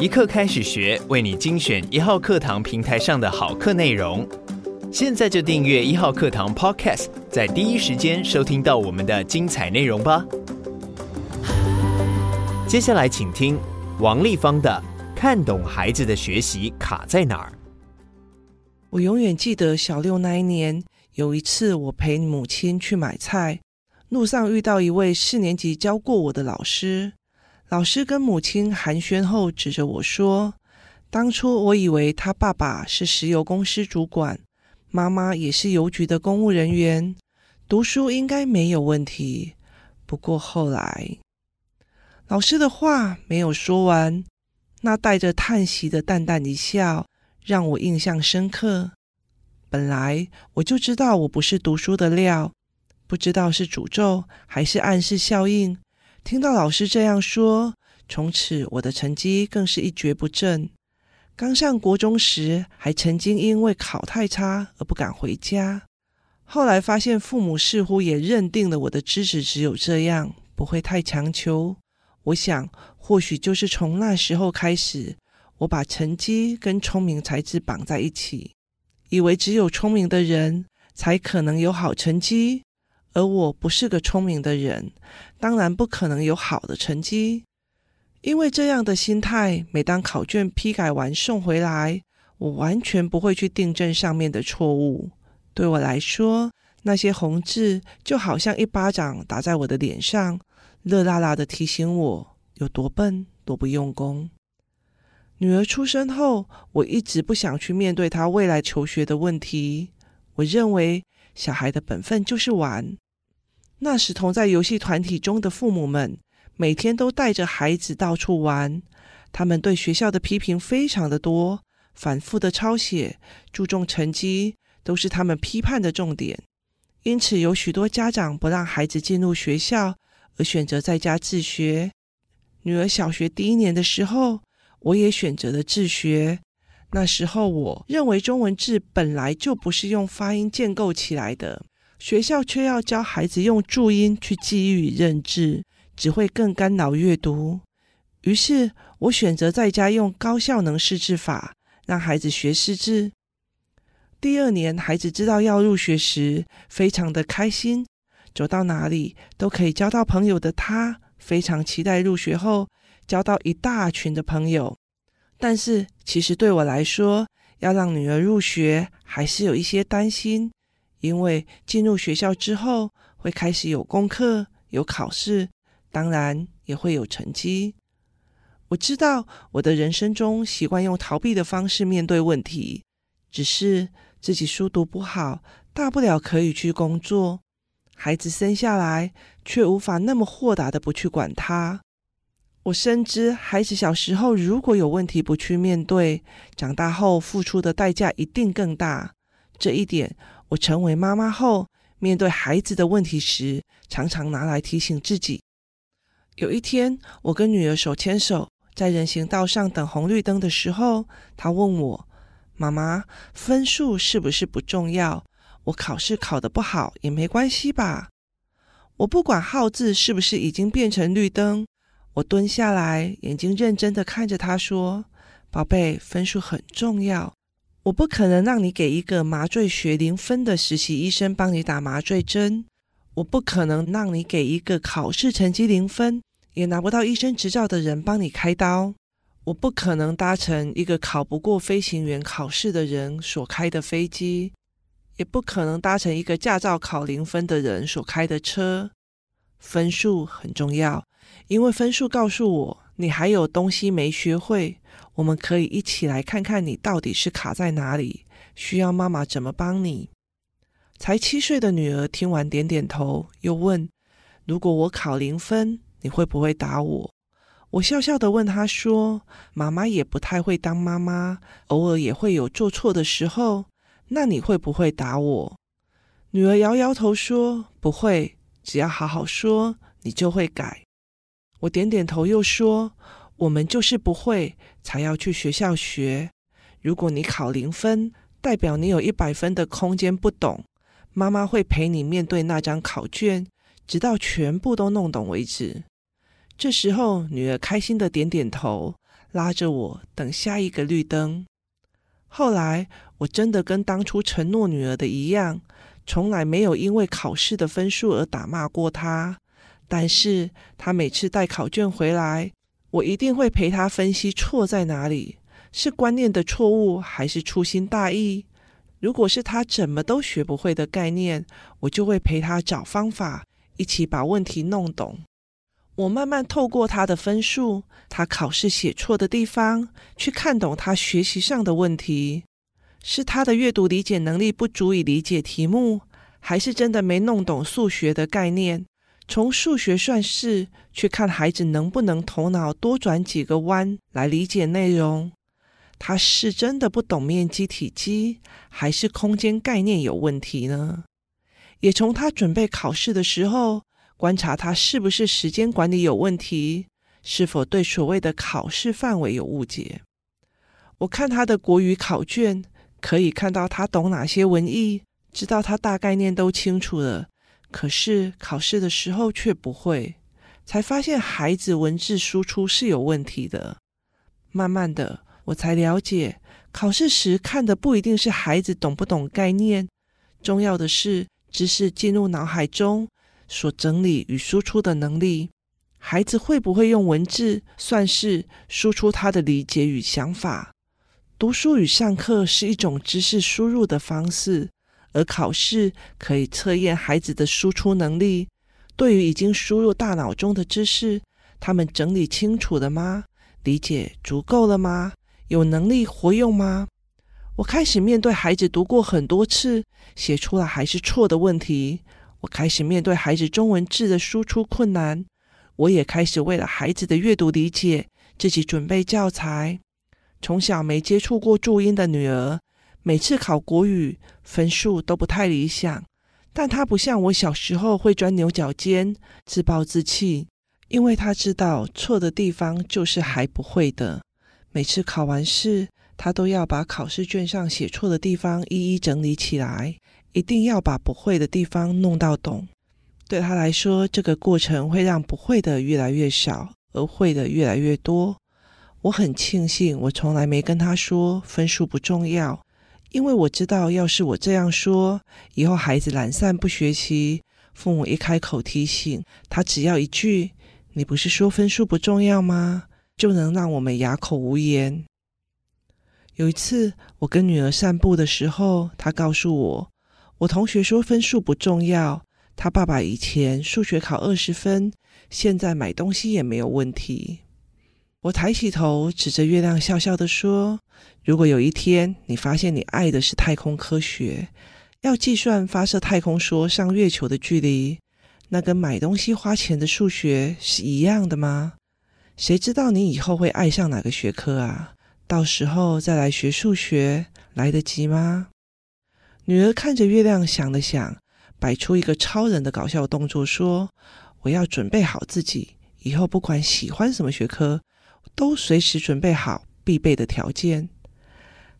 一课开始学，为你精选一号课堂平台上的好课内容。现在就订阅一号课堂 Podcast，在第一时间收听到我们的精彩内容吧。接下来请听王丽芳的《看懂孩子的学习卡在哪儿》。我永远记得小六那一年，有一次我陪母亲去买菜，路上遇到一位四年级教过我的老师。老师跟母亲寒暄后，指着我说：“当初我以为他爸爸是石油公司主管，妈妈也是邮局的公务人员，读书应该没有问题。不过后来……”老师的话没有说完，那带着叹息的淡淡一笑，让我印象深刻。本来我就知道我不是读书的料，不知道是诅咒还是暗示效应。听到老师这样说，从此我的成绩更是一蹶不振。刚上国中时，还曾经因为考太差而不敢回家。后来发现父母似乎也认定了我的资质只有这样，不会太强求。我想，或许就是从那时候开始，我把成绩跟聪明才智绑在一起，以为只有聪明的人才可能有好成绩。而我不是个聪明的人，当然不可能有好的成绩。因为这样的心态，每当考卷批改完送回来，我完全不会去订正上面的错误。对我来说，那些红字就好像一巴掌打在我的脸上，热辣辣的提醒我有多笨、多不用功。女儿出生后，我一直不想去面对她未来求学的问题。我认为。小孩的本分就是玩。那时同在游戏团体中的父母们，每天都带着孩子到处玩。他们对学校的批评非常的多，反复的抄写，注重成绩，都是他们批判的重点。因此，有许多家长不让孩子进入学校，而选择在家自学。女儿小学第一年的时候，我也选择了自学。那时候，我认为中文字本来就不是用发音建构起来的，学校却要教孩子用注音去记忆与认字，只会更干扰阅读。于是，我选择在家用高效能识字法，让孩子学识字。第二年，孩子知道要入学时，非常的开心，走到哪里都可以交到朋友的他，非常期待入学后交到一大群的朋友。但是，其实对我来说，要让女儿入学还是有一些担心，因为进入学校之后会开始有功课、有考试，当然也会有成绩。我知道我的人生中习惯用逃避的方式面对问题，只是自己书读不好，大不了可以去工作。孩子生下来，却无法那么豁达的不去管他。我深知，孩子小时候如果有问题不去面对，长大后付出的代价一定更大。这一点，我成为妈妈后，面对孩子的问题时，常常拿来提醒自己。有一天，我跟女儿手牵手在人行道上等红绿灯的时候，她问我：“妈妈，分数是不是不重要？我考试考得不好也没关系吧？”我不管号字是不是已经变成绿灯。我蹲下来，眼睛认真的看着他说：“宝贝，分数很重要。我不可能让你给一个麻醉学零分的实习医生帮你打麻醉针，我不可能让你给一个考试成绩零分也拿不到医生执照的人帮你开刀，我不可能搭乘一个考不过飞行员考试的人所开的飞机，也不可能搭乘一个驾照考零分的人所开的车。分数很重要。”因为分数告诉我你还有东西没学会，我们可以一起来看看你到底是卡在哪里，需要妈妈怎么帮你。”才七岁的女儿听完点点头，又问：“如果我考零分，你会不会打我？”我笑笑的问她说：“妈妈也不太会当妈妈，偶尔也会有做错的时候，那你会不会打我？”女儿摇摇头说：“不会，只要好好说，你就会改。”我点点头，又说：“我们就是不会，才要去学校学。如果你考零分，代表你有一百分的空间不懂，妈妈会陪你面对那张考卷，直到全部都弄懂为止。”这时候，女儿开心的点点头，拉着我等下一个绿灯。后来，我真的跟当初承诺女儿的一样。从来没有因为考试的分数而打骂过她，但是他每次带考卷回来，我一定会陪他分析错在哪里，是观念的错误还是粗心大意。如果是他怎么都学不会的概念，我就会陪他找方法，一起把问题弄懂。我慢慢透过他的分数，他考试写错的地方，去看懂他学习上的问题。是他的阅读理解能力不足以理解题目，还是真的没弄懂数学的概念？从数学算式去看孩子能不能头脑多转几个弯来理解内容？他是真的不懂面积体积，还是空间概念有问题呢？也从他准备考试的时候观察他是不是时间管理有问题，是否对所谓的考试范围有误解？我看他的国语考卷。可以看到他懂哪些文意，知道他大概念都清楚了，可是考试的时候却不会，才发现孩子文字输出是有问题的。慢慢的，我才了解，考试时看的不一定是孩子懂不懂概念，重要的是知识进入脑海中所整理与输出的能力，孩子会不会用文字算式输出他的理解与想法。读书与上课是一种知识输入的方式，而考试可以测验孩子的输出能力。对于已经输入大脑中的知识，他们整理清楚了吗？理解足够了吗？有能力活用吗？我开始面对孩子读过很多次，写出来还是错的问题。我开始面对孩子中文字的输出困难。我也开始为了孩子的阅读理解，自己准备教材。从小没接触过注音的女儿，每次考国语分数都不太理想。但他不像我小时候会钻牛角尖、自暴自弃，因为他知道错的地方就是还不会的。每次考完试，他都要把考试卷上写错的地方一一整理起来，一定要把不会的地方弄到懂。对他来说，这个过程会让不会的越来越少，而会的越来越多。我很庆幸，我从来没跟他说分数不重要，因为我知道，要是我这样说，以后孩子懒散不学习，父母一开口提醒他，只要一句“你不是说分数不重要吗”，就能让我们哑口无言。有一次，我跟女儿散步的时候，她告诉我，我同学说分数不重要，他爸爸以前数学考二十分，现在买东西也没有问题。我抬起头，指着月亮，笑笑地说：“如果有一天你发现你爱的是太空科学，要计算发射太空梭上月球的距离，那跟买东西花钱的数学是一样的吗？谁知道你以后会爱上哪个学科啊？到时候再来学数学，来得及吗？”女儿看着月亮，想了想，摆出一个超人的搞笑动作，说：“我要准备好自己，以后不管喜欢什么学科。”都随时准备好必备的条件。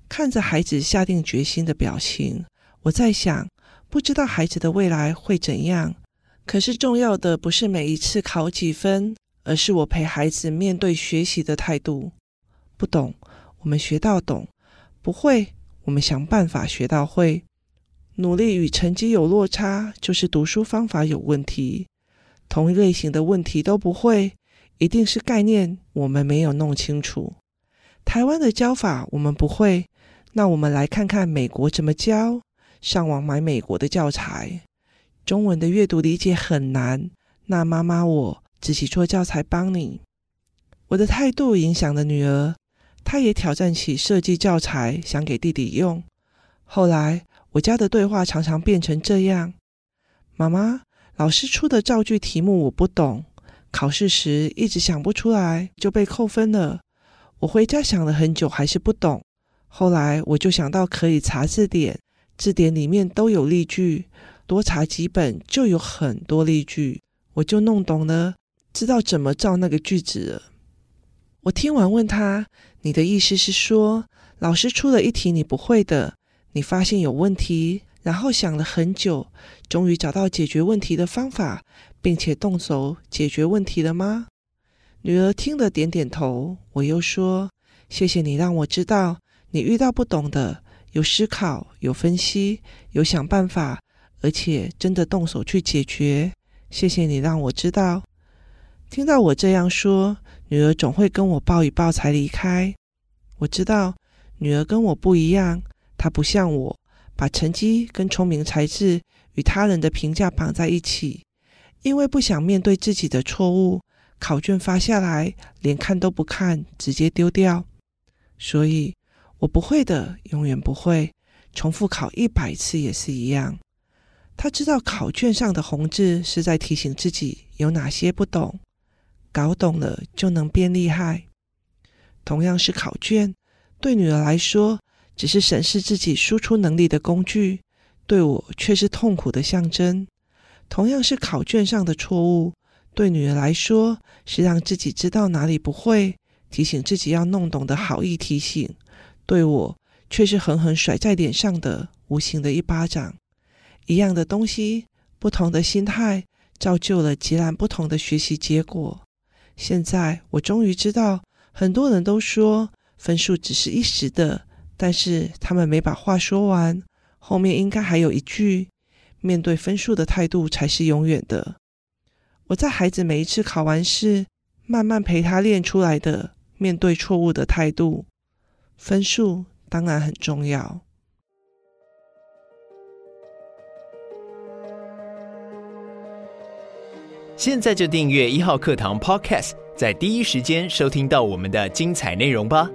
看着孩子下定决心的表情，我在想，不知道孩子的未来会怎样。可是重要的不是每一次考几分，而是我陪孩子面对学习的态度。不懂，我们学到懂；不会，我们想办法学到会。努力与成绩有落差，就是读书方法有问题。同一类型的问题都不会。一定是概念我们没有弄清楚，台湾的教法我们不会，那我们来看看美国怎么教，上网买美国的教材。中文的阅读理解很难，那妈妈我自己做教材帮你。我的态度影响了女儿，她也挑战起设计教材，想给弟弟用。后来，我家的对话常常变成这样：“妈妈，老师出的造句题目我不懂，考试时一直想不出来，就被扣分了。我回家想了很久，还是不懂。后来我就想到可以查字典，字典里面都有例句，多查几本就有很多例句，我就弄懂了，知道怎么造那个句子了。”我听完问他：“你的意思是说，老师出了一题你不会的，你发现有问题，然后想了很久，终于找到解决问题的方法，并且动手解决问题了吗？”女儿听了点点头。我又说：“谢谢你让我知道，你遇到不懂的，有思考，有分析，有想办法，而且真的动手去解决。谢谢你让我知道。”听到我这样说，女儿总会跟我抱一抱才离开。我知道女儿跟我不一样，她不像我，把成绩跟聪明才智与他人的评价绑在一起。因为不想面对自己的错误，考卷发下来连看都不看，直接丢掉。所以我不会的，永远不会，重复考一百次也是一样。他知道考卷上的红字是在提醒自己有哪些不懂。搞懂了就能变厉害。同样是考卷，对女儿来说只是审视自己输出能力的工具，对我却是痛苦的象征。同样是考卷上的错误，对女儿来说是让自己知道哪里不会，提醒自己要弄懂的好意提醒，对我却是狠狠甩在脸上的无形的一巴掌。一样的东西，不同的心态，造就了截然不同的学习结果。现在我终于知道，很多人都说分数只是一时的，但是他们没把话说完，后面应该还有一句：面对分数的态度才是永远的。我在孩子每一次考完试，慢慢陪他练出来的面对错误的态度。分数当然很重要。现在就订阅一号课堂 Podcast，在第一时间收听到我们的精彩内容吧。